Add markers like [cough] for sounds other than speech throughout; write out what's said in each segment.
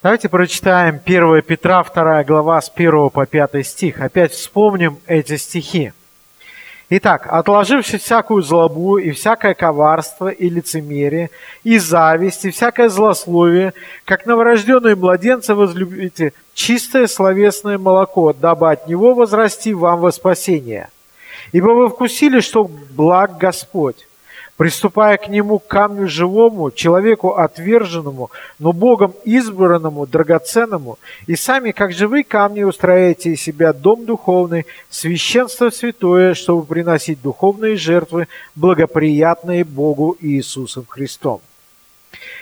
Давайте прочитаем 1 Петра, 2 глава, с 1 по 5 стих. Опять вспомним эти стихи. Итак, отложивши всякую злобу и всякое коварство и лицемерие, и зависть, и всякое злословие, как новорожденные младенцы возлюбите чистое словесное молоко, дабы от него возрасти вам во спасение. Ибо вы вкусили, что благ Господь приступая к нему камню живому, человеку отверженному, но Богом избранному, драгоценному, и сами, как живые камни, устрояете из себя дом духовный, священство святое, чтобы приносить духовные жертвы, благоприятные Богу Иисусом Христом.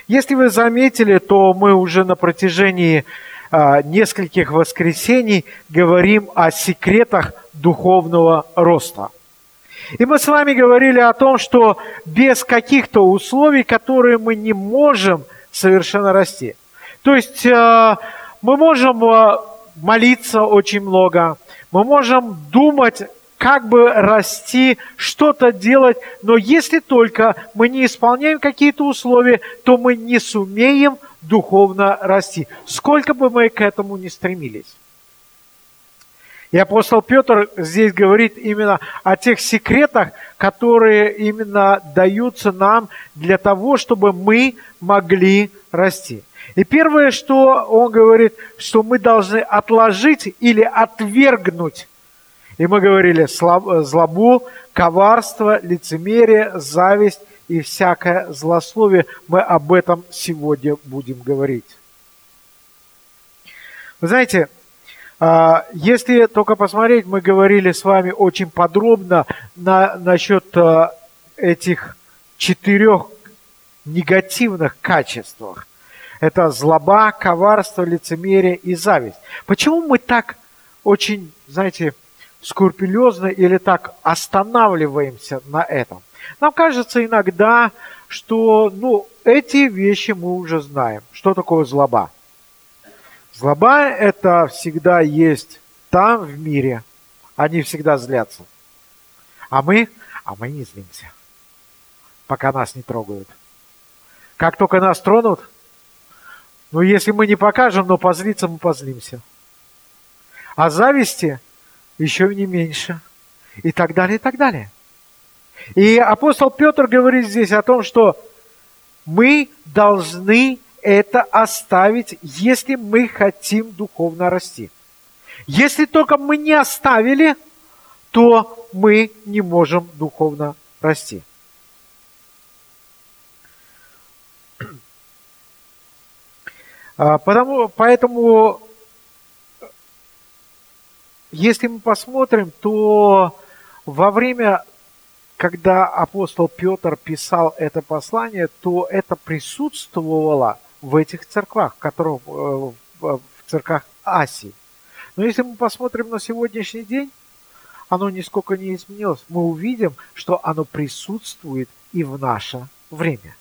Если вы заметили, то мы уже на протяжении а, нескольких воскресений говорим о секретах духовного роста. И мы с вами говорили о том, что без каких-то условий, которые мы не можем совершенно расти. То есть э, мы можем э, молиться очень много, мы можем думать, как бы расти, что-то делать, но если только мы не исполняем какие-то условия, то мы не сумеем духовно расти, сколько бы мы к этому ни стремились. И апостол Петр здесь говорит именно о тех секретах, которые именно даются нам для того, чтобы мы могли расти. И первое, что он говорит, что мы должны отложить или отвергнуть. И мы говорили злобу, коварство, лицемерие, зависть и всякое злословие. Мы об этом сегодня будем говорить. Вы знаете, если только посмотреть, мы говорили с вами очень подробно на, насчет а, этих четырех негативных качествах. Это злоба, коварство, лицемерие и зависть. Почему мы так очень, знаете, скрупулезно или так останавливаемся на этом? Нам кажется иногда, что ну, эти вещи мы уже знаем. Что такое злоба? Злоба – это всегда есть там, в мире. Они всегда злятся. А мы, а мы не злимся, пока нас не трогают. Как только нас тронут, ну, если мы не покажем, но позлиться мы позлимся. А зависти еще не меньше. И так далее, и так далее. И апостол Петр говорит здесь о том, что мы должны это оставить, если мы хотим духовно расти. Если только мы не оставили, то мы не можем духовно расти. А, потому, поэтому, если мы посмотрим, то во время, когда апостол Петр писал это послание, то это присутствовало в этих церквах, которые э, в церквах Асии. Но если мы посмотрим на сегодняшний день, оно нисколько не изменилось. Мы увидим, что оно присутствует и в наше время.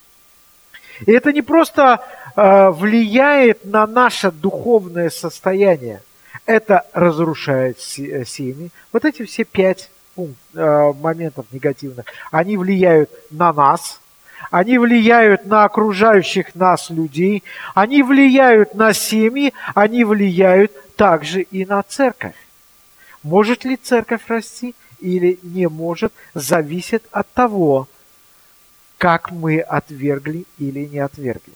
И это не просто э, влияет на наше духовное состояние, это разрушает э, семьи. Вот эти все пять пункт, э, моментов негативных, они влияют на нас – они влияют на окружающих нас людей, они влияют на семьи, они влияют также и на церковь. Может ли церковь расти или не может, зависит от того, как мы отвергли или не отвергли.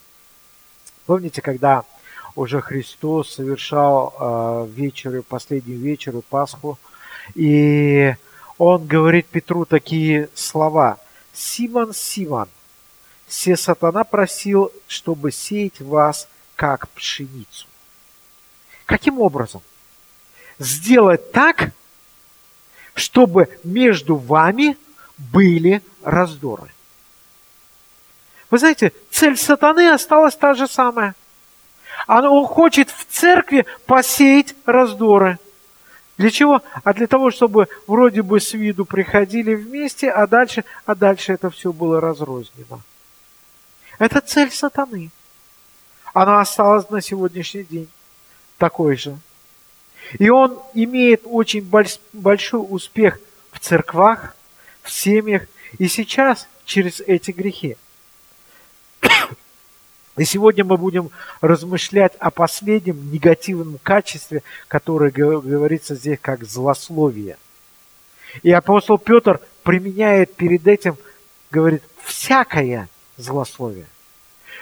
Помните, когда уже Христос совершал э, вечерю, последнюю вечеру, Пасху, и он говорит Петру такие слова. «Симон, Симон, все сатана просил, чтобы сеять вас, как пшеницу. Каким образом? Сделать так, чтобы между вами были раздоры. Вы знаете, цель сатаны осталась та же самая. Он хочет в церкви посеять раздоры. Для чего? А для того, чтобы вроде бы с виду приходили вместе, а дальше, а дальше это все было разрознено. Это цель сатаны. Она осталась на сегодняшний день такой же. И он имеет очень большой успех в церквах, в семьях и сейчас через эти грехи. И сегодня мы будем размышлять о последнем негативном качестве, которое говорится здесь как злословие. И апостол Петр применяет перед этим, говорит, всякое злословие.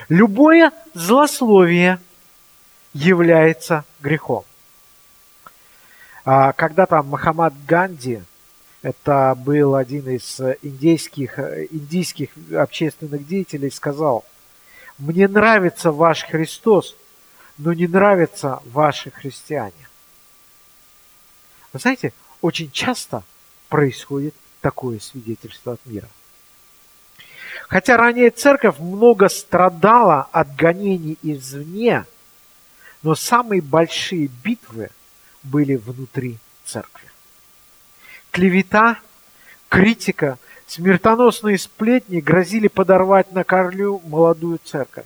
Любое злословие является грехом. А когда-то Махамад Ганди, это был один из индийских, индийских общественных деятелей, сказал – мне нравится ваш Христос, но не нравятся ваши христиане. Вы знаете, очень часто происходит такое свидетельство от мира. Хотя ранее церковь много страдала от гонений извне, но самые большие битвы были внутри церкви. Клевета, критика Смертоносные сплетни грозили подорвать на корню молодую церковь.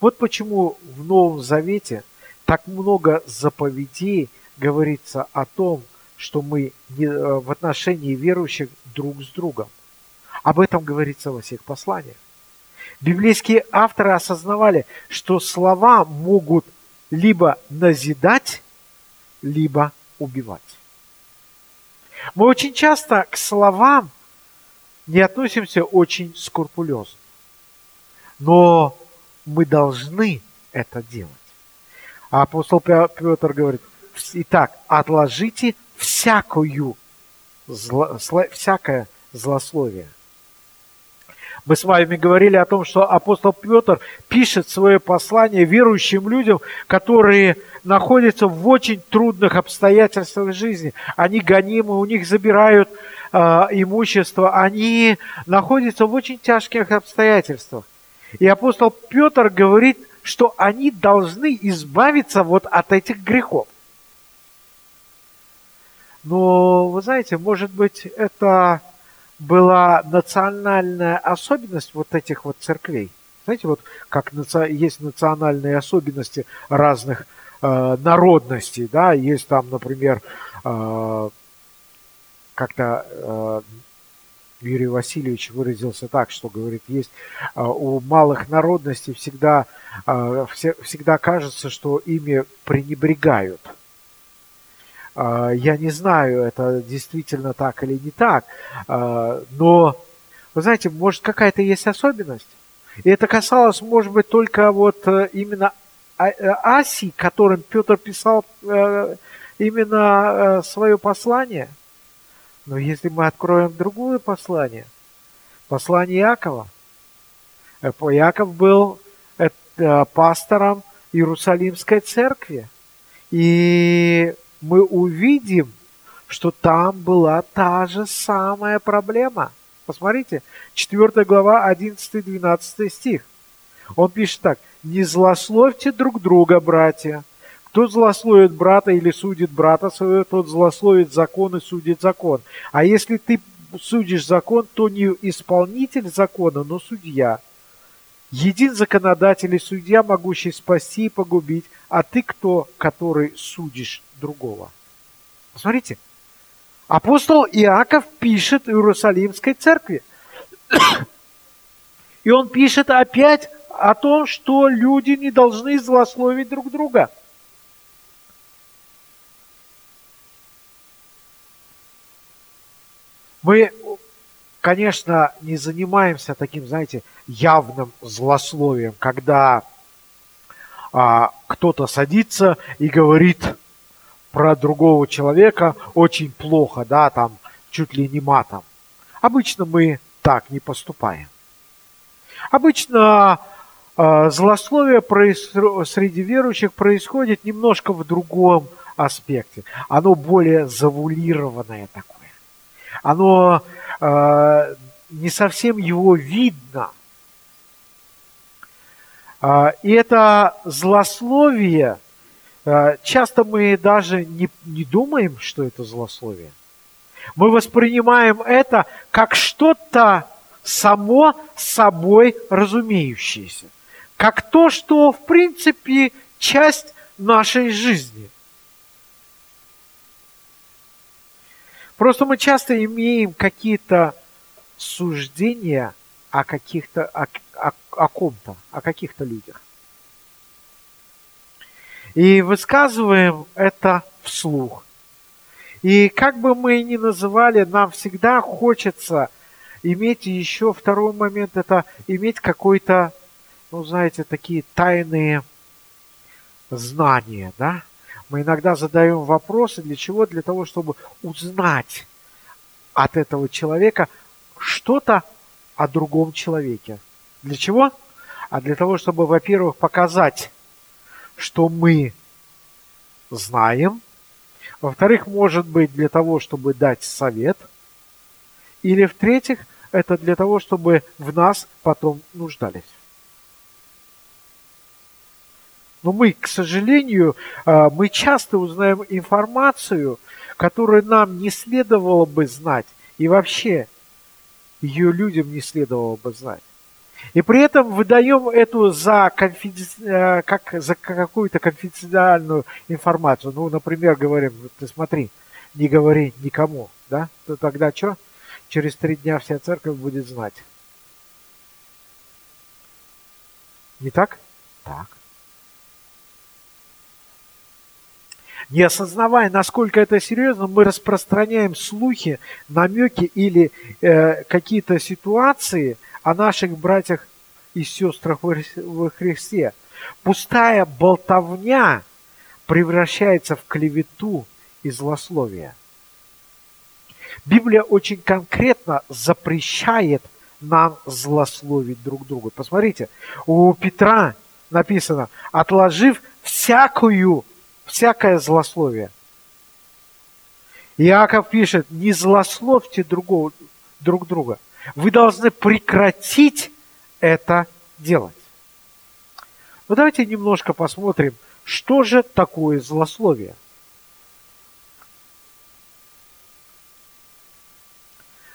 Вот почему в Новом Завете так много заповедей говорится о том, что мы э, в отношении верующих друг с другом. Об этом говорится во всех посланиях. Библейские авторы осознавали, что слова могут либо назидать, либо убивать. Мы очень часто к словам не относимся очень скрупулезно. Но мы должны это делать. А апостол Петр говорит, итак, отложите всякую, зло, всякое злословие. Мы с вами говорили о том, что апостол Петр пишет свое послание верующим людям, которые находятся в очень трудных обстоятельствах жизни. Они гонимы, у них забирают э, имущество, они находятся в очень тяжких обстоятельствах. И апостол Петр говорит, что они должны избавиться вот от этих грехов. Но, вы знаете, может быть, это была национальная особенность вот этих вот церквей. Знаете, вот как есть национальные особенности разных э, народностей, да, есть там, например, э, как-то э, Юрий Васильевич выразился так, что говорит, есть э, у малых народностей всегда, э, все, всегда кажется, что ими пренебрегают. Э, я не знаю, это действительно так или не так, э, но, вы знаете, может какая-то есть особенность. И это касалось, может быть, только вот э, именно а, э, Асии, которым Петр писал э, именно свое послание – но если мы откроем другое послание, послание Якова, э, Яков был пастором Иерусалимской церкви, и мы увидим, что там была та же самая проблема. Посмотрите, 4 глава, 11-12 стих. Он пишет так. «Не злословьте друг друга, братья, кто злословит брата или судит брата своего, тот злословит закон и судит закон. А если ты судишь закон, то не исполнитель закона, но судья. Един законодатель и судья, могущий спасти и погубить, а ты кто, который судишь другого? Посмотрите, апостол Иаков пишет Иерусалимской церкви. И он пишет опять о том, что люди не должны злословить друг друга – Мы, конечно, не занимаемся таким, знаете, явным злословием, когда а, кто-то садится и говорит про другого человека очень плохо, да, там чуть ли не матом. Обычно мы так не поступаем. Обычно э, злословие проис... среди верующих происходит немножко в другом аспекте. Оно более завулированное такое оно э, не совсем его видно. Э, и это злословие, часто мы даже не, не думаем, что это злословие. Мы воспринимаем это как что-то само собой разумеющееся. Как то, что в принципе часть нашей жизни – Просто мы часто имеем какие-то суждения о каких-то о, о о ком-то, о каких-то людях. И высказываем это вслух. И как бы мы ни называли, нам всегда хочется иметь еще второй момент, это иметь какой-то, ну, знаете, такие тайные знания, да? Мы иногда задаем вопросы, для чего? Для того, чтобы узнать от этого человека что-то о другом человеке. Для чего? А для того, чтобы, во-первых, показать, что мы знаем. Во-вторых, может быть, для того, чтобы дать совет. Или, в-третьих, это для того, чтобы в нас потом нуждались. Но мы, к сожалению, а, мы часто узнаем информацию, которую нам не следовало бы знать, и вообще ее людям не следовало бы знать. И при этом выдаем эту за, конфиди... Э, как, за какую-то конфиденциальную информацию. Ну, например, говорим, ты смотри, не говори никому, да? То тогда что? Через три дня вся церковь будет знать. Не так? Так. Не осознавая, насколько это серьезно, мы распространяем слухи, намеки или э, какие-то ситуации о наших братьях и сестрах во Христе. Пустая болтовня превращается в клевету и злословие. Библия очень конкретно запрещает нам злословить друг друга. Посмотрите, у Петра написано, отложив всякую всякое злословие. Иаков пишет, не злословьте другого, друг друга. Вы должны прекратить это делать. Ну давайте немножко посмотрим, что же такое злословие.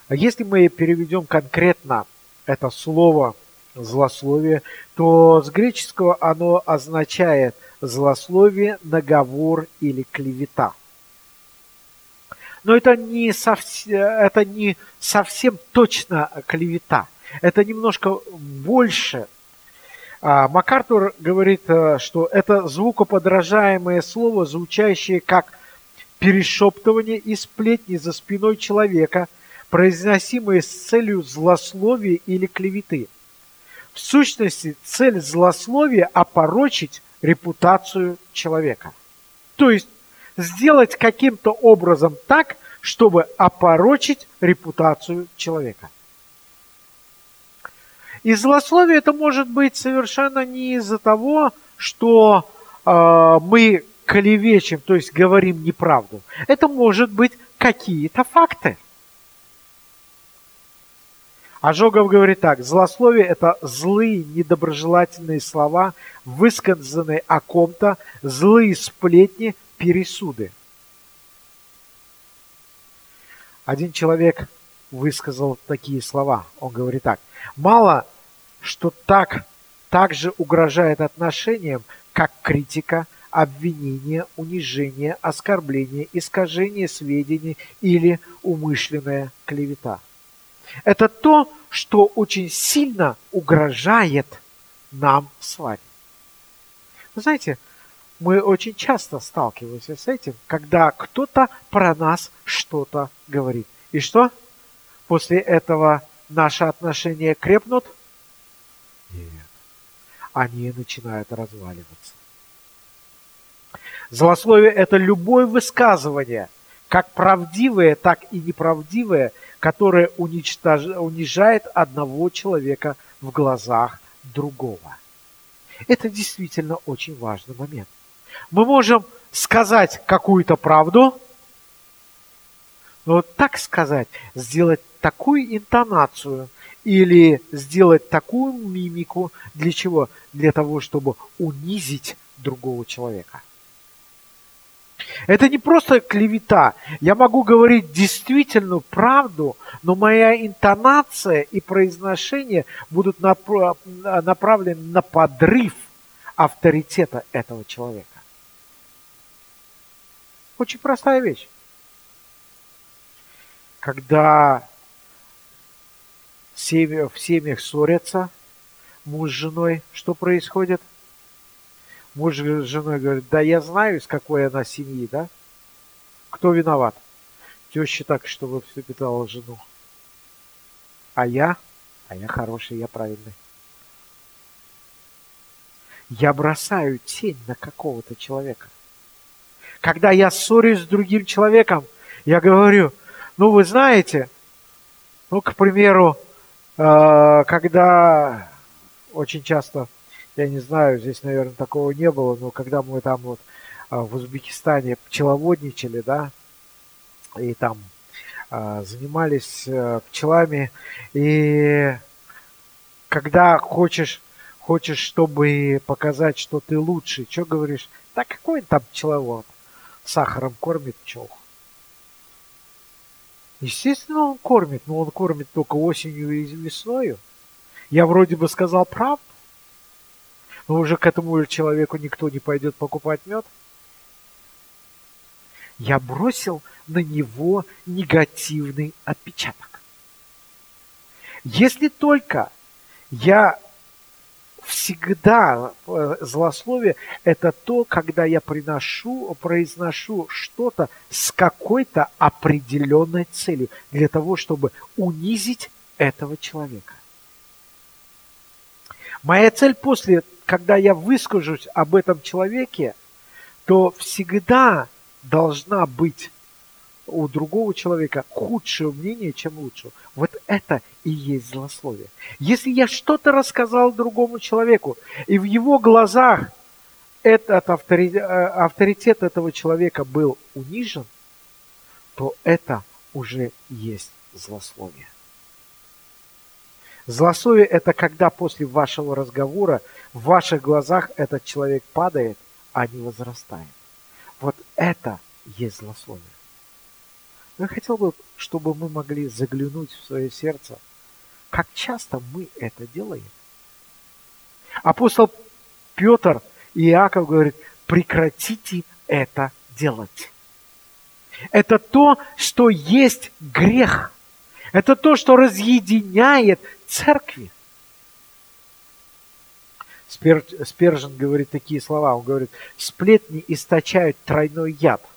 А если мы переведем конкретно это слово злословие, то с греческого оно означает злословие, наговор или клевета. Но это не, совсем, это не совсем точно клевета. Это немножко больше. А, МакАртур говорит, э, что это звукоподражаемое слово, звучащее как перешептывание и сплетни за спиной человека, произносимые с целью злословия или клеветы. В сущности, цель злословия – опорочить репутацию человека. То есть сделать каким-то образом так, чтобы опорочить репутацию человека. И злословие это может быть совершенно не из-за того, что э, мы клевечем, то есть говорим неправду. Это может быть какие-то факты. Ожогов говорит так, злословие – это злые, недоброжелательные слова, высказанные о ком-то, злые сплетни, пересуды. Один человек высказал такие слова. Он говорит так. Мало, что так, так же угрожает отношениям, как критика, обвинение, унижение, оскорбление, искажение сведений или умышленная клевета. Это то, что очень сильно угрожает нам с вами. Вы знаете, мы очень часто сталкиваемся с этим, когда кто-то про нас что-то говорит. И что? После этого наши отношения крепнут? Нет. Они начинают разваливаться. Злословие – это любое высказывание, как правдивое, так и неправдивое, которое уничтож... унижает одного человека в глазах другого. Это действительно очень важный момент. Мы можем сказать какую-то правду, но так сказать, сделать такую интонацию или сделать такую мимику, для чего? Для того, чтобы унизить другого человека. Это не просто клевета. Я могу говорить действительную правду, но моя интонация и произношение будут направлены на подрыв авторитета этого человека. Очень простая вещь. Когда в семьях ссорятся, муж с женой, что происходит? Муж с женой говорит, да я знаю, из какой она семьи, да? Кто виноват? Теща так, чтобы все питала жену. А я? А я хороший, я правильный. Я бросаю тень на какого-то человека. Когда я ссорюсь с другим человеком, я говорю, ну вы знаете, ну, к примеру, э, когда очень часто, я не знаю, здесь, наверное, такого не было, но когда мы там вот э, в Узбекистане пчеловодничали, да, и там э, занимались пчелами, и когда хочешь, хочешь, чтобы показать, что ты лучший, что говоришь? Да какой там пчеловод? Сахаром кормит пчел. Естественно, он кормит, но он кормит только осенью и весною. Я вроде бы сказал правду, но уже к этому человеку никто не пойдет покупать мед. Я бросил на него негативный отпечаток. Если только я всегда э, злословие – это то, когда я приношу, произношу что-то с какой-то определенной целью для того, чтобы унизить этого человека. Моя цель после, когда я выскажусь об этом человеке, то всегда должна быть у другого человека худшее мнение, чем лучшее. Вот это и есть злословие. Если я что-то рассказал другому человеку, и в его глазах этот э, авторитет этого человека был унижен, то это уже есть злословие. Злословие – это когда после вашего разговора в ваших глазах этот человек падает, а не возрастает. Вот это есть злословие. Я хотел бы, чтобы мы могли заглянуть в свое сердце, как часто мы это делаем. Апостол Петр и Иаков говорит, прекратите это делать. Это то, что есть грех. Это то, что разъединяет церкви. Спержин говорит такие слова. Он говорит, сплетни источают тройной яд –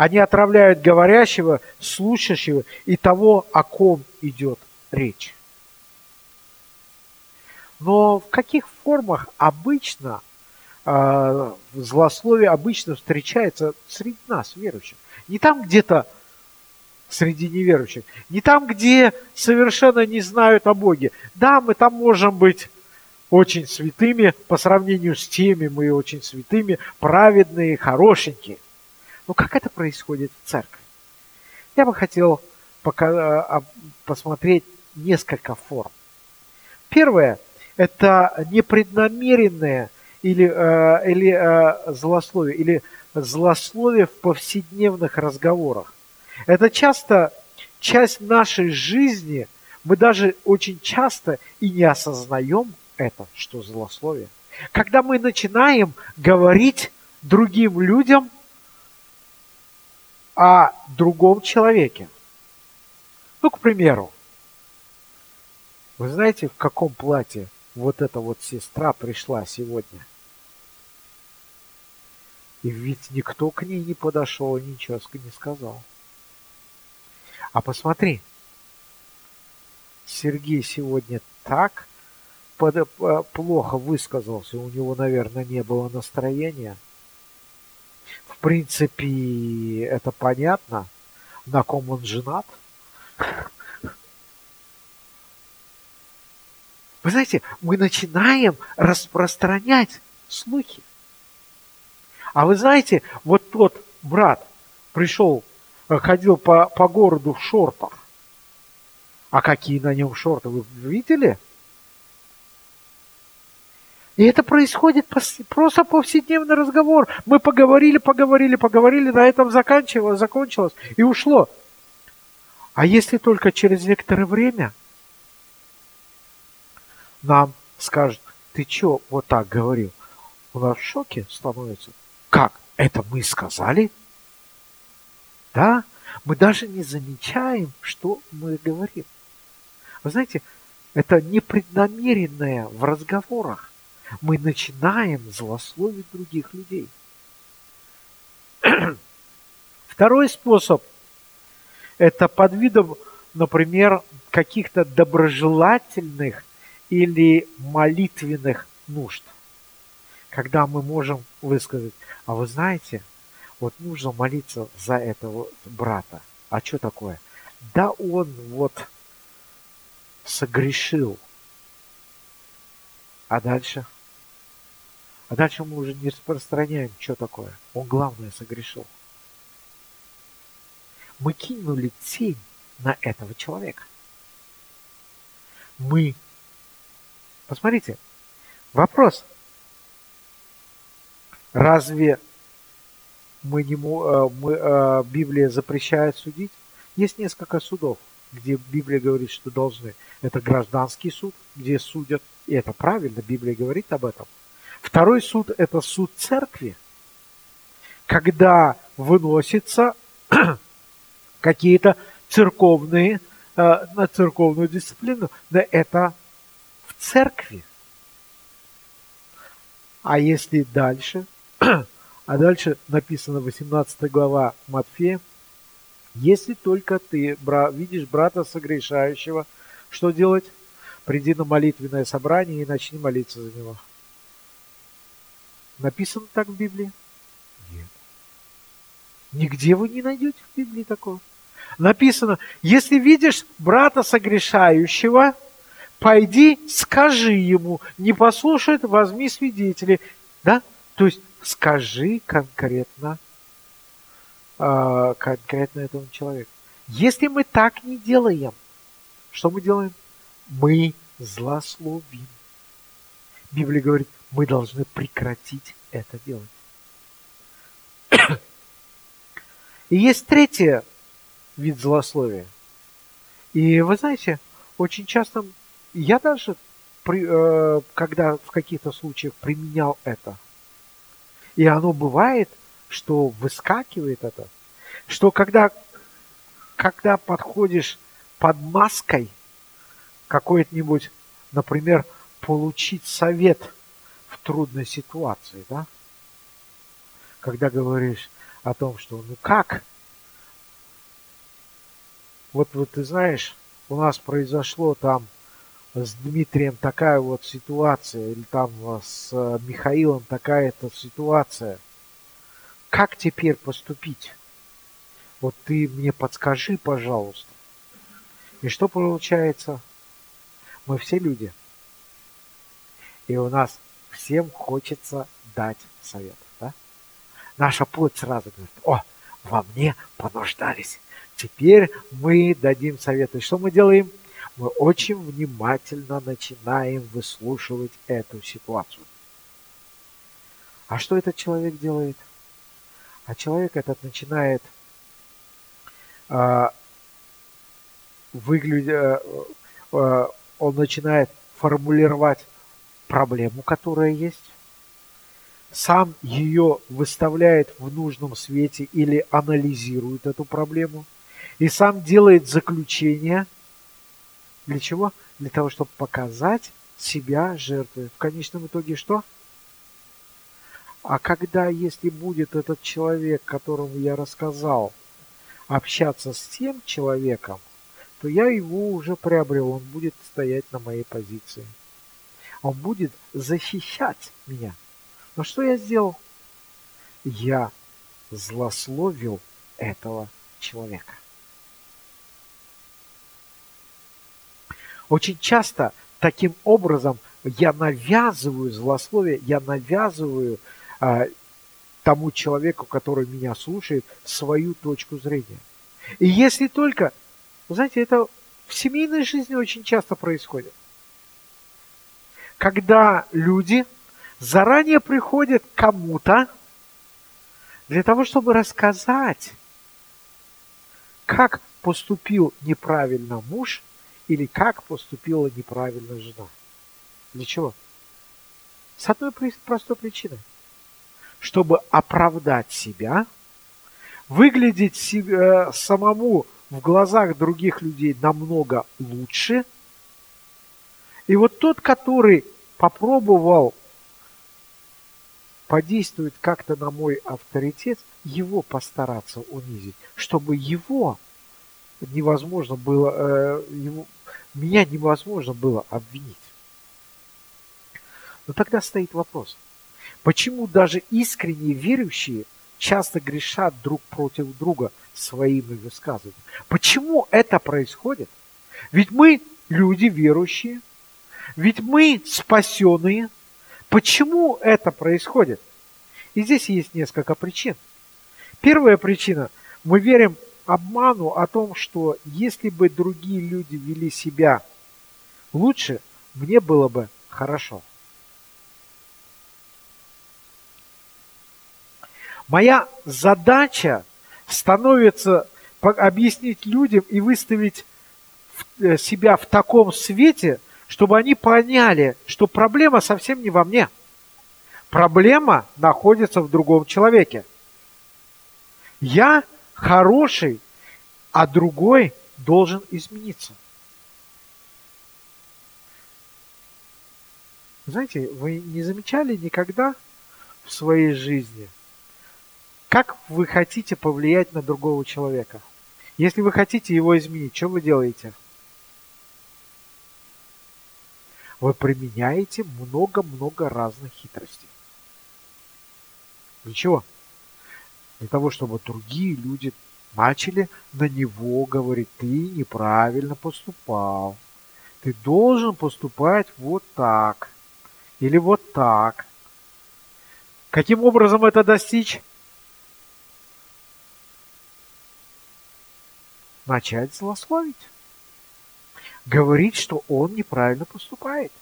они отравляют говорящего, слушающего и того, о ком идет речь. Но в каких формах обычно э, злословие обычно встречается среди нас, верующих? Не там где-то среди неверующих, не там, где совершенно не знают о Боге. Да, мы там можем быть очень святыми, по сравнению с теми мы очень святыми, праведные, хорошенькие – но как это происходит в церкви? Я бы хотел пока, а, посмотреть несколько форм. Первое – это непреднамеренное или, э, или э, злословие, или злословие в повседневных разговорах. Это часто часть нашей жизни, мы даже очень часто и не осознаем это, что злословие. Когда мы начинаем говорить другим людям – о другом человеке. Ну, к примеру, вы знаете, в каком платье вот эта вот сестра пришла сегодня? И ведь никто к ней не подошел ничего не сказал. А посмотри, Сергей сегодня так э, плохо высказался, у него, наверное, не было настроения – принципе, это понятно, на ком он женат. Вы знаете, мы начинаем распространять слухи. А вы знаете, вот тот брат пришел, э, ходил по, по городу в шортах. А какие на нем шорты, вы видели? И это происходит просто повседневный разговор. Мы поговорили, поговорили, поговорили, на этом заканчивалось, закончилось и ушло. А если только через некоторое время нам скажут, ты что вот так говорил? У нас в шоке становится. Как? Это мы сказали? Да, мы даже не замечаем, что мы говорим. Вы знаете, Это непреднамеренное в разговорах. Мы начинаем злословить других людей. [clears throat] Второй способ – это под видом, например, каких-то доброжелательных или молитвенных нужд. Когда мы можем высказать, а вы знаете, вот нужно молиться за этого брата. А что такое? Да он вот согрешил. А дальше? А дальше мы уже не распространяем, что такое. Он главное согрешил. Мы кинули тень на этого человека. Мы. Посмотрите, вопрос. Разве мы не, э, мы, э, Библия запрещает судить? Есть несколько судов, где Библия говорит, что должны. Это гражданский суд, где судят, и это правильно, Библия говорит об этом. Второй суд – это суд церкви, когда выносятся [clears throat] какие-то церковные, э, на церковную дисциплину, но это в церкви. А если дальше, [clears throat] а дальше написано 18 глава Матфея, если только ты бра, видишь брата согрешающего, что делать? Приди на молитвенное собрание и начни молиться за него. Написано так в Библии? Нет. Нигде вы не найдете в Библии такого. Написано, если видишь брата согрешающего, пойди, скажи ему, не послушает, возьми свидетелей. Да? То есть скажи конкретно э, конкретно этому человеку. Если мы так не делаем, что мы делаем? Мы злословим. Библия говорит, мы должны прекратить это делать. И есть третий вид злословия. И вы знаете, очень часто я даже, при, э, когда в каких-то случаях применял это, и оно бывает, что выскакивает это, что когда, когда подходишь под маской какой-нибудь, например, получить совет трудной ситуации, да? Когда говоришь о том, что ну как? Вот, вот ты знаешь, у нас произошло там с Дмитрием такая вот ситуация, или там с Михаилом такая-то ситуация – как теперь поступить? Вот ты мне подскажи, пожалуйста. И что получается? Мы все люди. И у нас всем хочется дать совет. Да? Наша плоть сразу говорит, о, во мне понуждались. Теперь мы дадим совет. И что мы делаем? Мы очень внимательно начинаем выслушивать эту ситуацию. А что этот человек делает? а человек этот начинает а, выглядеть, а, а, он начинает формулировать проблему, которая есть, сам ее выставляет в нужном свете или анализирует эту проблему, и сам делает заключение. Для чего? Для того, чтобы показать себя жертвой. В конечном итоге что? А когда, если будет этот человек, которому я рассказал, общаться с тем человеком, то я его уже приобрел, он будет стоять на моей позиции. Он будет защищать меня. Но что я сделал? Я злословил этого человека. Очень часто таким образом я навязываю злословие, я навязываю а, тому человеку, который меня слушает, свою точку зрения. И если только, знаете, это в семейной жизни очень часто происходит. Когда люди заранее приходят к кому-то для того, чтобы рассказать, как поступил неправильно муж или как поступила неправильно жена. Для чего? С одной простой причиной чтобы оправдать себя, выглядеть себе, э, самому в глазах других людей намного лучше, И вот тот, который попробовал подействовать как-то на мой авторитет, его постараться унизить, чтобы его невозможно было, э, его, меня невозможно было обвинить. Но тогда стоит вопрос, почему даже искренне верующие часто грешат друг против друга своими высказываниями? Почему это происходит? Ведь мы люди верующие, ведь мы спасенные. Почему это происходит? И здесь есть несколько причин. Первая причина. Мы верим обману о том, что если бы другие люди вели себя лучше, мне было бы хорошо. Моя задача становится объяснить людям и выставить э, себя в таком свете, чтобы они поняли, что проблема совсем не во мне. Проблема находится в другом человеке. Я хороший, а другой должен измениться. Знаете, вы не замечали никогда в своей жизни, как вы хотите повлиять на другого человека? Если вы хотите его изменить, что вы делаете? Вы применяете много-много разных хитростей. Для чего? Для того, чтобы другие люди начали на него говорить, ты неправильно поступал. Ты должен поступать вот так. Или вот так. Каким образом это достичь? Начать злословить. Говорить, что он неправильно поступает.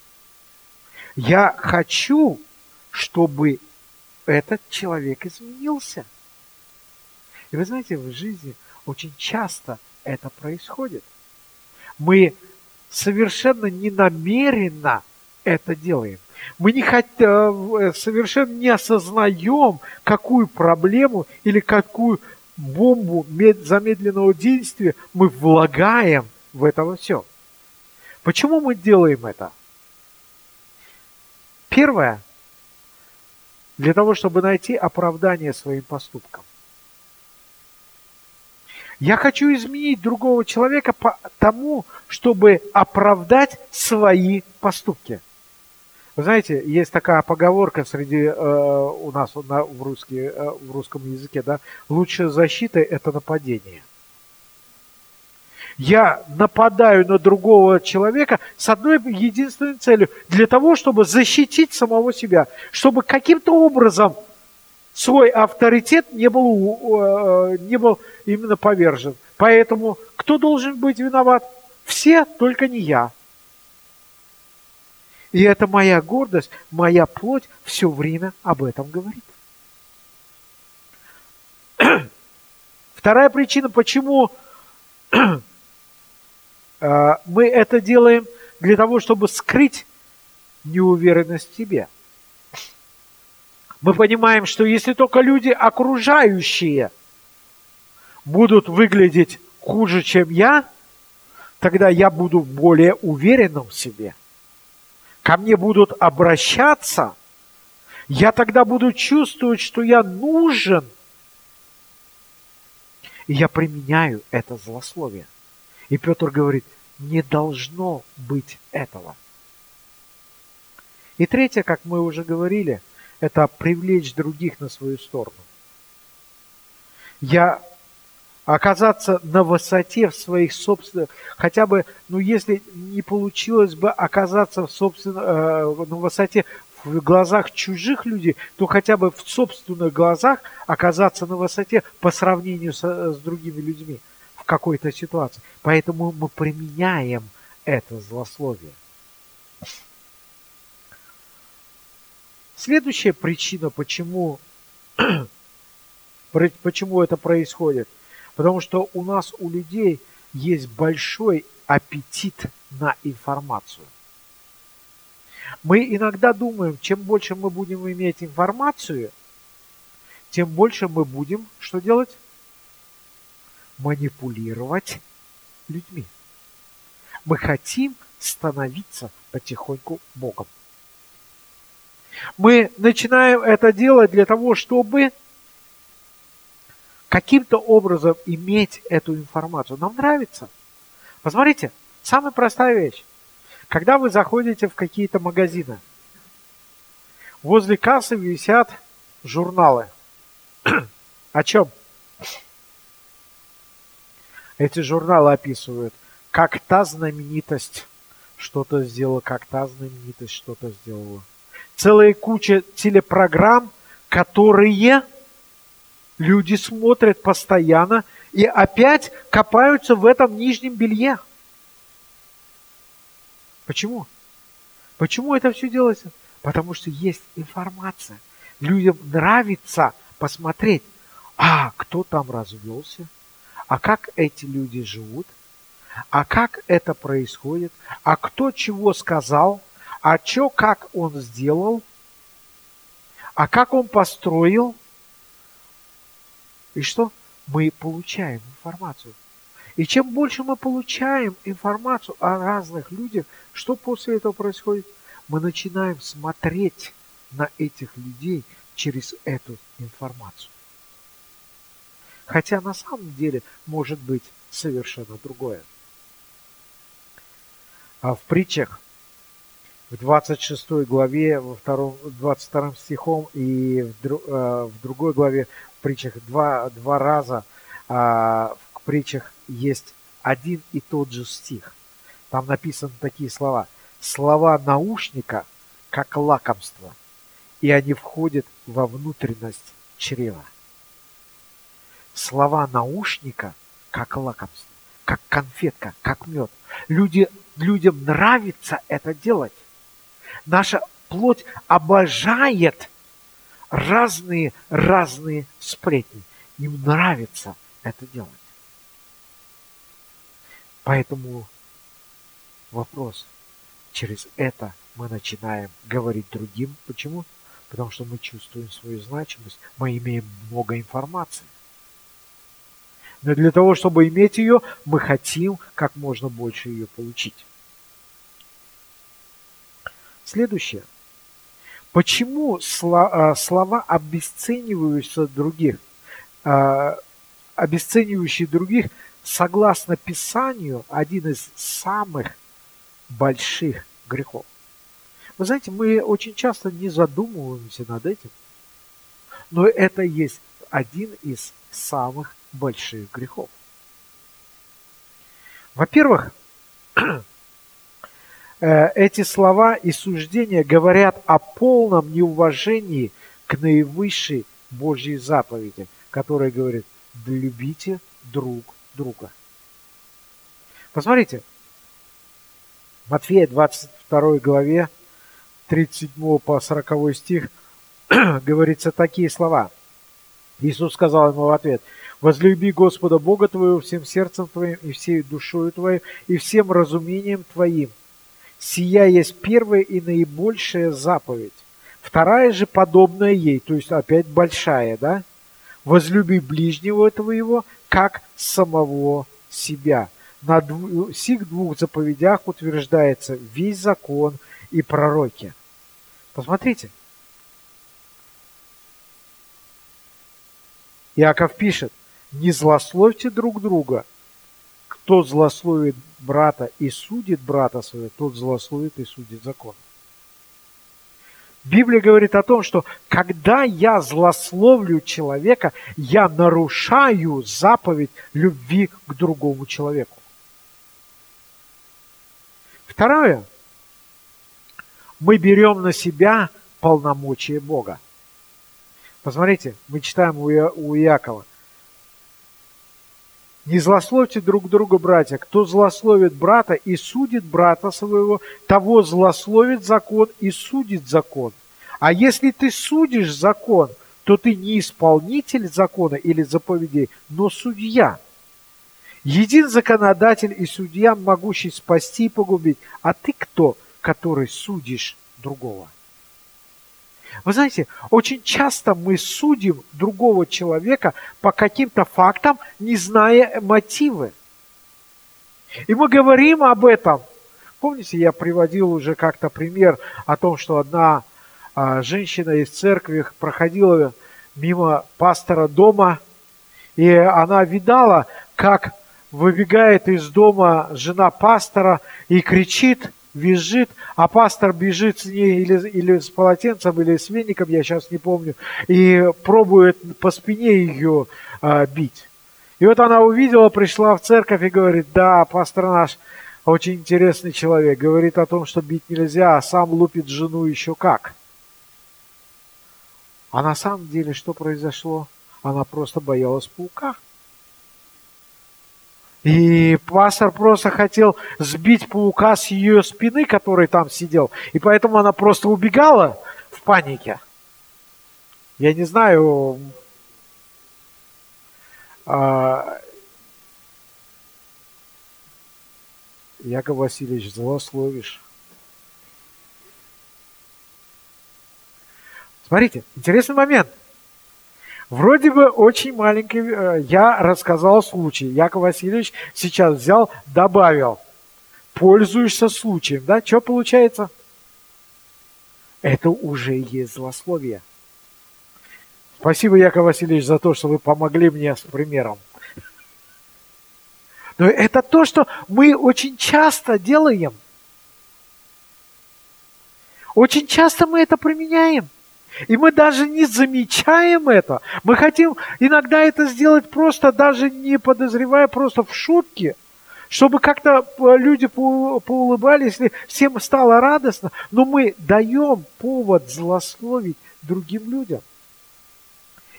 Я хочу, чтобы этот человек изменился. И вы знаете, в жизни очень часто это происходит. Мы совершенно не намеренно это делаем. Мы не хотим, э, совершенно не осознаем, какую проблему или какую бомбу замедленного действия мы влагаем в это все. Почему мы делаем это? Первое, для того, чтобы найти оправдание своим поступкам. Я хочу изменить другого человека по тому, чтобы оправдать свои поступки. Вы знаете, есть такая поговорка среди э, у нас на, в, русский, э, в русском языке, да, лучшая защита – это нападение. Я нападаю на другого человека с одной единственной целью, для того, чтобы защитить самого себя, чтобы каким-то образом свой авторитет не был, э, не был именно повержен. Поэтому кто должен быть виноват? Все, только не я. И это моя гордость, моя плоть все время об этом говорит. [clears throat] Вторая причина, почему э, мы это делаем, для того, чтобы скрыть неуверенность в себе – мы понимаем, что если только люди окружающие будут выглядеть хуже, чем я, тогда я буду более уверенным в себе. Ко мне будут обращаться, я тогда буду чувствовать, что я нужен. И я применяю это злословие. И Петр говорит, не должно быть этого. И третье, как мы уже говорили – это привлечь других на свою сторону. Я оказаться на высоте в своих собственных, хотя бы, ну если не получилось бы оказаться в собственно, э, на высоте в глазах чужих людей, то хотя бы в собственных глазах оказаться на высоте по сравнению с, с другими людьми какой-то ситуации. Поэтому мы применяем это злословие. Следующая причина, почему, [clears throat] почему это происходит, потому что у нас, у людей, есть большой аппетит на информацию. Мы иногда думаем, чем больше мы будем иметь информацию, тем больше мы будем что делать? Манипулировать людьми. Мы хотим становиться потихоньку Богом. Мы начинаем это делать для того, чтобы каким-то образом иметь эту информацию. Нам нравится. Посмотрите, самая простая вещь. Когда вы заходите в какие-то магазины, возле кассы висят журналы. [clears throat] О чем? Эти журналы описывают, как та знаменитость что-то сделала, как та знаменитость что-то сделала. Целая куча телепрограмм, которые люди смотрят постоянно и опять копаются в этом нижнем белье. Почему? Почему это все делается? Потому что есть информация. Людям нравится посмотреть, а кто там развелся, а как эти люди живут, а как это происходит, а кто чего сказал, а что, как он сделал, а как он построил. И что? Мы получаем информацию. И чем больше мы получаем информацию о разных людях, что после этого происходит? Мы начинаем смотреть на этих людей через эту информацию. Хотя на самом деле может быть совершенно другое. А в притчах в 26 главе, во втором, 22 стихом и в, э, в другой главе в притчах два, два раза э, в притчах есть один и тот же стих. Там написаны такие слова. Слова наушника, как лакомство, и они входят во внутренность чрева. Слова наушника, как лакомство, как конфетка, как мед. Люди, людям нравится это делать. Наша плоть обожает разные-разные сплетни. Им нравится это делать. Поэтому вопрос. Через это мы начинаем говорить другим. Почему? Потому что мы чувствуем свою значимость, мы имеем много информации. Но для того, чтобы иметь ее, мы хотим как можно больше ее получить. Следующее. Почему а, слова обесцениваются других, а, обесценивающие других согласно Писанию, один из самых больших грехов. Вы знаете, мы очень часто не задумываемся над этим, но это есть один из самых больших грехов. Во-первых, [clears throat] э, эти слова и суждения говорят о полном неуважении к наивысшей Божьей заповеди, которая говорит, любите друг друга. Посмотрите, Матфея 22 главе 37 по 40 стих [clears throat] говорится такие слова. Иисус сказал ему в ответ, «Возлюби Господа Бога твоего всем сердцем твоим и всей душою твоей и всем разумением твоим. Сия есть первая и наибольшая заповедь. Вторая же подобная ей, то есть опять большая, да? Возлюби ближнего твоего, как самого себя. На сих двух заповедях утверждается весь закон и пророки. Посмотрите. Иаков пишет, не злословьте друг друга. Кто злословит брата и судит брата своего, тот злословит и судит закон. Библия говорит о том, что когда я злословлю человека, я нарушаю заповедь любви к другому человеку. Второе. Мы берем на себя полномочия Бога. Посмотрите, мы читаем у, Иакова. Не злословьте друг друга, братья. Кто злословит брата и судит брата своего, того злословит закон и судит закон. А если ты судишь закон, то ты не исполнитель закона или заповедей, но судья. Един законодатель и судья, могущий спасти и погубить. А ты кто, который судишь другого? Вы знаете, очень часто мы судим другого человека по каким-то фактам, не зная мотивы. И мы говорим об этом, Помните, я приводил уже как-то пример о том, что одна а, женщина из церкви проходила мимо пастора дома, и она видала, как выбегает из дома жена пастора и кричит, визжит, а пастор бежит с ней или, или с полотенцем, или с веником, я сейчас не помню, и пробует по спине ее а, бить. И вот она увидела, пришла в церковь и говорит, да, пастор наш очень интересный человек, говорит о том, что бить нельзя, а сам лупит жену еще как. А на самом деле что произошло? Она просто боялась паука. И пастор просто хотел сбить паука с ее спины, который там сидел. И поэтому она просто убегала в панике. Я не знаю, а, Яков Васильевич, злословишь. Смотрите, интересный момент. Вроде бы очень маленький, э, я рассказал случай. Яков Васильевич сейчас взял, добавил. Пользуешься случаем, да? Что получается? Это уже есть злословие. Спасибо, Яков Васильевич, за то, что вы помогли мне с примером. Но это то, что мы очень часто делаем. Очень часто мы это применяем. И мы даже не замечаем это. Мы хотим иногда это сделать просто, даже не подозревая, просто в шутке, чтобы как-то э, люди поулыбались, всем стало радостно. Но мы даем повод злословить другим людям.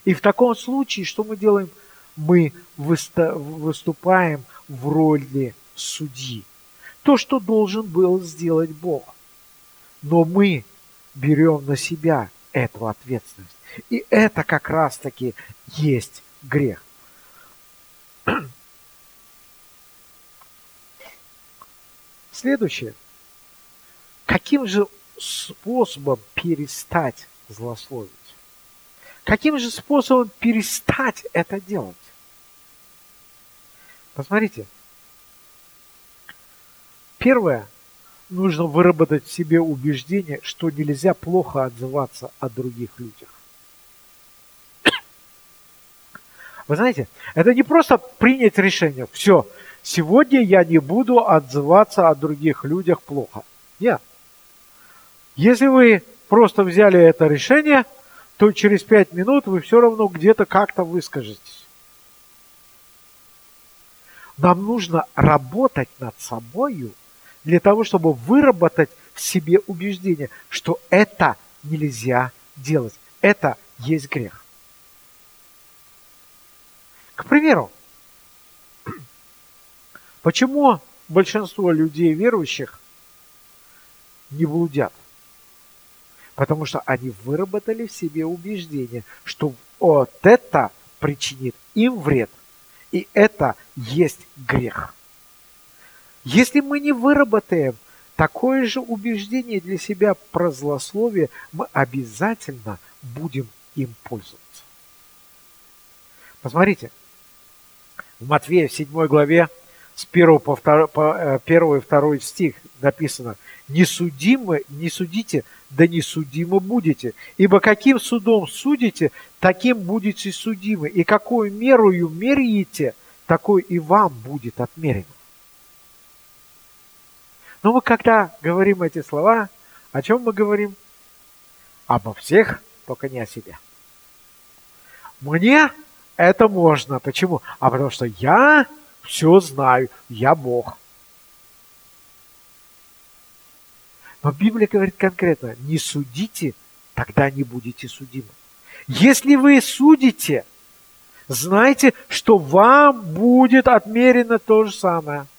И в таком случае, что мы делаем? Мы выступаем в роли судьи. То, что должен был сделать Бог. Но мы берем на себя эту ответственность. И это как раз-таки есть грех. [clears throat] Следующее. Каким же способом перестать злословить? Каким же способом перестать это делать? Посмотрите. Первое – нужно выработать в себе убеждение, что нельзя плохо отзываться о других людях. Вы знаете, это не просто принять решение, все, сегодня я не буду отзываться о других людях плохо. Нет. Если вы просто взяли это решение, то через пять минут вы все равно где-то как-то выскажетесь. Нам нужно работать над собою – для того, чтобы выработать в себе убеждение, что это нельзя делать. Это есть грех. К примеру, [clears throat] почему большинство людей верующих не блудят? Потому что они выработали в себе убеждение, что вот это причинит им вред, и это есть грех. Если мы не выработаем такое же убеждение для себя про злословие, мы обязательно будем им пользоваться. Посмотрите, в Матвея в 7 главе с 1 по 2, по 1 и 2 стих написано «Не судимы, не судите, да не судимы будете, ибо каким судом судите, таким будете судимы, и какую мерою меряете, такой и вам будет отмерено». Но мы когда говорим эти слова, о чем мы говорим? Обо всех, только не о себе. Мне это можно. Почему? А потому что я все знаю, я Бог. Но Библия говорит конкретно, не судите, тогда не будете судимы. Если вы судите, знайте, что вам будет отмерено то же самое –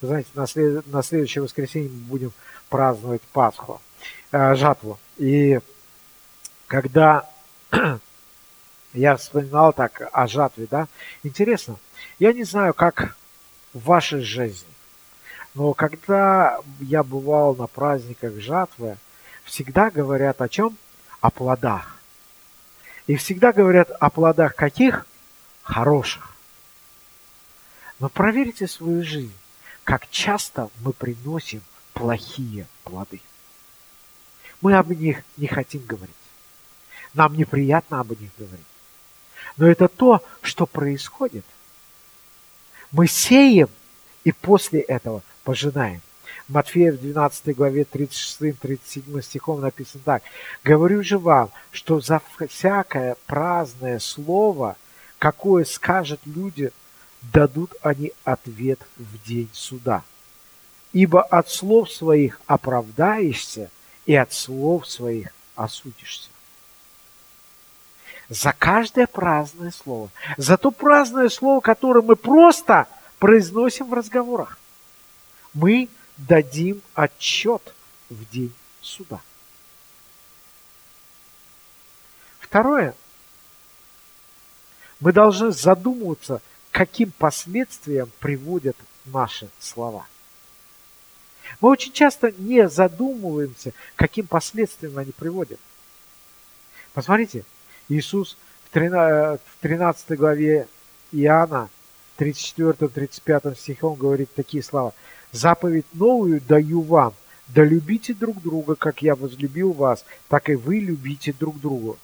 знаете, на, след... на следующее воскресенье мы будем праздновать Пасху, э, жатву. И когда [clears throat] я вспоминал так о жатве, да, интересно, я не знаю, как в вашей жизни, но когда я бывал на праздниках жатвы, всегда говорят о чем? О плодах. И всегда говорят о плодах каких? Хороших. Но проверьте свою жизнь. Как часто мы приносим плохие плоды. Мы об них не хотим говорить. Нам неприятно об них говорить. Но это то, что происходит. Мы сеем и после этого пожинаем. Матфея в 12 главе 36-37 стихом написано так. «Говорю же вам, что за всякое праздное слово, какое скажут люди, дадут они ответ в день суда. Ибо от слов своих оправдаешься, и от слов своих осудишься. За каждое праздное слово, за то праздное слово, которое мы просто произносим в разговорах, мы дадим отчет в день суда. Второе. Мы должны задумываться, каким последствиям приводят наши слова. Мы очень часто не задумываемся, каким последствиям они приводят. Посмотрите, Иисус в 13 главе Иоанна, 34-35 стихе, он говорит такие слова. «Заповедь новую даю вам, да любите друг друга, как я возлюбил вас, так и вы любите друг друга».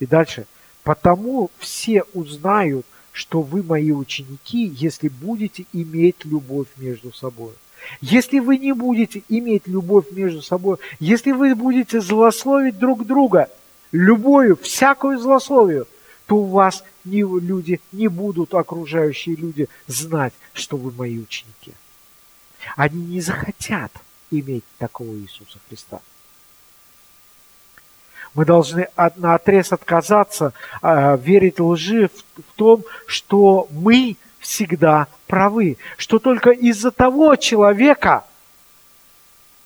И дальше. «Потому все узнают, что вы мои ученики, если будете иметь любовь между собой. Если вы не будете иметь любовь между собой, если вы будете злословить друг друга, любую, всякую злословию, то у вас не, люди не будут, окружающие люди, знать, что вы мои ученики. Они не захотят иметь такого Иисуса Христа. Мы должны на отрез отказаться э, верить лжи в, том, что мы всегда правы, что только из-за того человека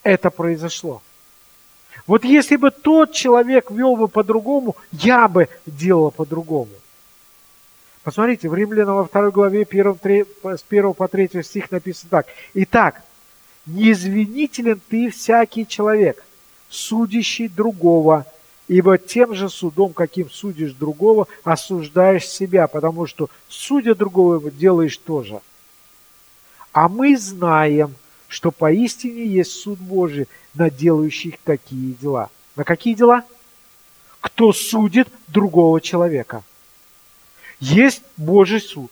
это произошло. Вот если бы тот человек вел бы по-другому, я бы делал по-другому. Посмотрите, в Римлянам во второй главе 1, 3, с 1 по 3 стих написано так. Итак, неизвинителен ты всякий человек, судящий другого, Ибо тем же судом, каким судишь другого, осуждаешь себя, потому что, судя другого, делаешь тоже. А мы знаем, что поистине есть суд Божий на делающих такие дела. На какие дела? Кто судит другого человека? Есть Божий суд.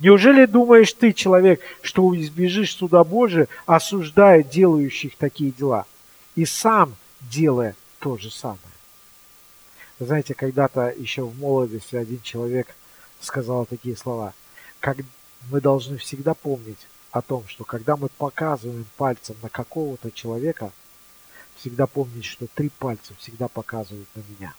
Неужели думаешь ты, человек, что избежишь суда Божия, осуждая делающих такие дела? И сам делая то же самое. Знаете, когда-то еще в молодости один человек сказал такие слова. Как мы должны всегда помнить о том, что когда мы показываем пальцем на какого-то человека, всегда помнить, что три пальца всегда показывают на меня.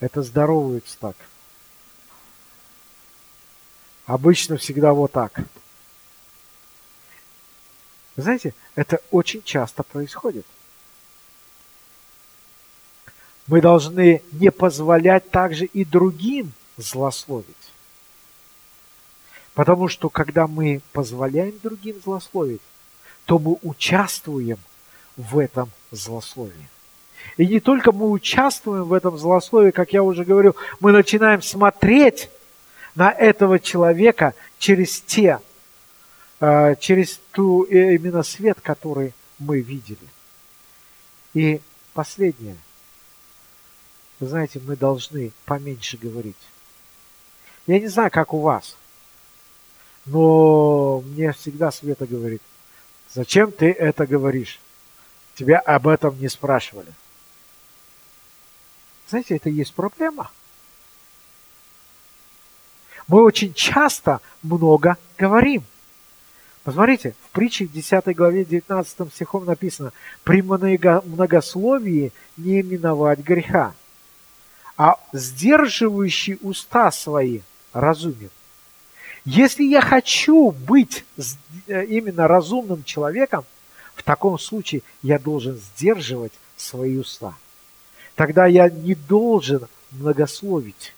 Это здоровается так. Обычно всегда вот так. Вы знаете, это очень часто происходит. Мы должны не позволять также и другим злословить. Потому что когда мы позволяем другим злословить, то мы участвуем в этом злословии. И не только мы участвуем в этом злословии, как я уже говорил, мы начинаем смотреть на этого человека через те через ту э, именно свет, который мы видели. И последнее. Вы знаете, мы должны поменьше говорить. Я не знаю, как у вас, но мне всегда Света говорит, зачем ты это говоришь? Тебя об этом не спрашивали. Знаете, это есть проблема. Мы очень часто много говорим – Посмотрите, в притче в 10 главе 19 стихом написано «При многословии не миновать греха, а сдерживающий уста свои разумен». Если я хочу быть э, именно разумным человеком, в таком случае я должен сдерживать свои уста. Тогда я не должен многословить,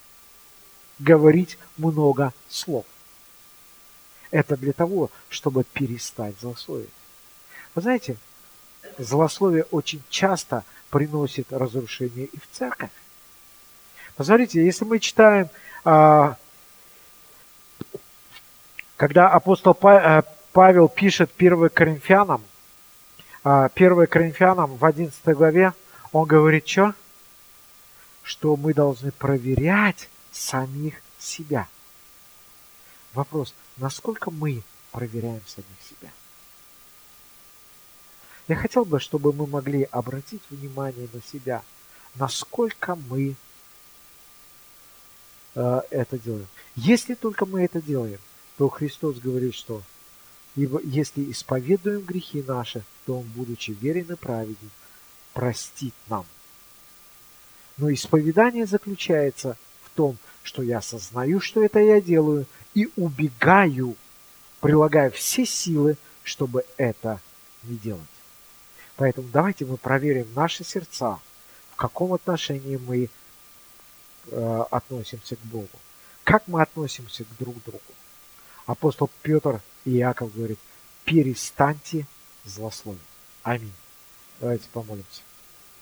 говорить много слов. Это для того, чтобы перестать злословить. Вы знаете, злословие очень часто приносит разрушение и в церковь. Посмотрите, если мы читаем, а, когда апостол э, Павел пишет 1 Коринфянам, 1 Коринфянам в 11 главе, он говорит, что? Что мы должны проверять самих себя. Вопрос, насколько мы проверяем самих себя? Я хотел бы, чтобы мы могли обратить внимание на себя, насколько мы э, это делаем. Если только мы это делаем, то Христос говорит, что Ибо если исповедуем грехи наши, то Он, будучи верен и праведен, простит нам. Но исповедание заключается в том, что я осознаю, что это я делаю, и убегаю, прилагая все силы, чтобы это не делать. Поэтому давайте мы проверим наши сердца, в каком отношении мы э, относимся к Богу, как мы относимся к друг другу. Апостол Петр и Иаков говорит, перестаньте злословить. Аминь. Давайте помолимся.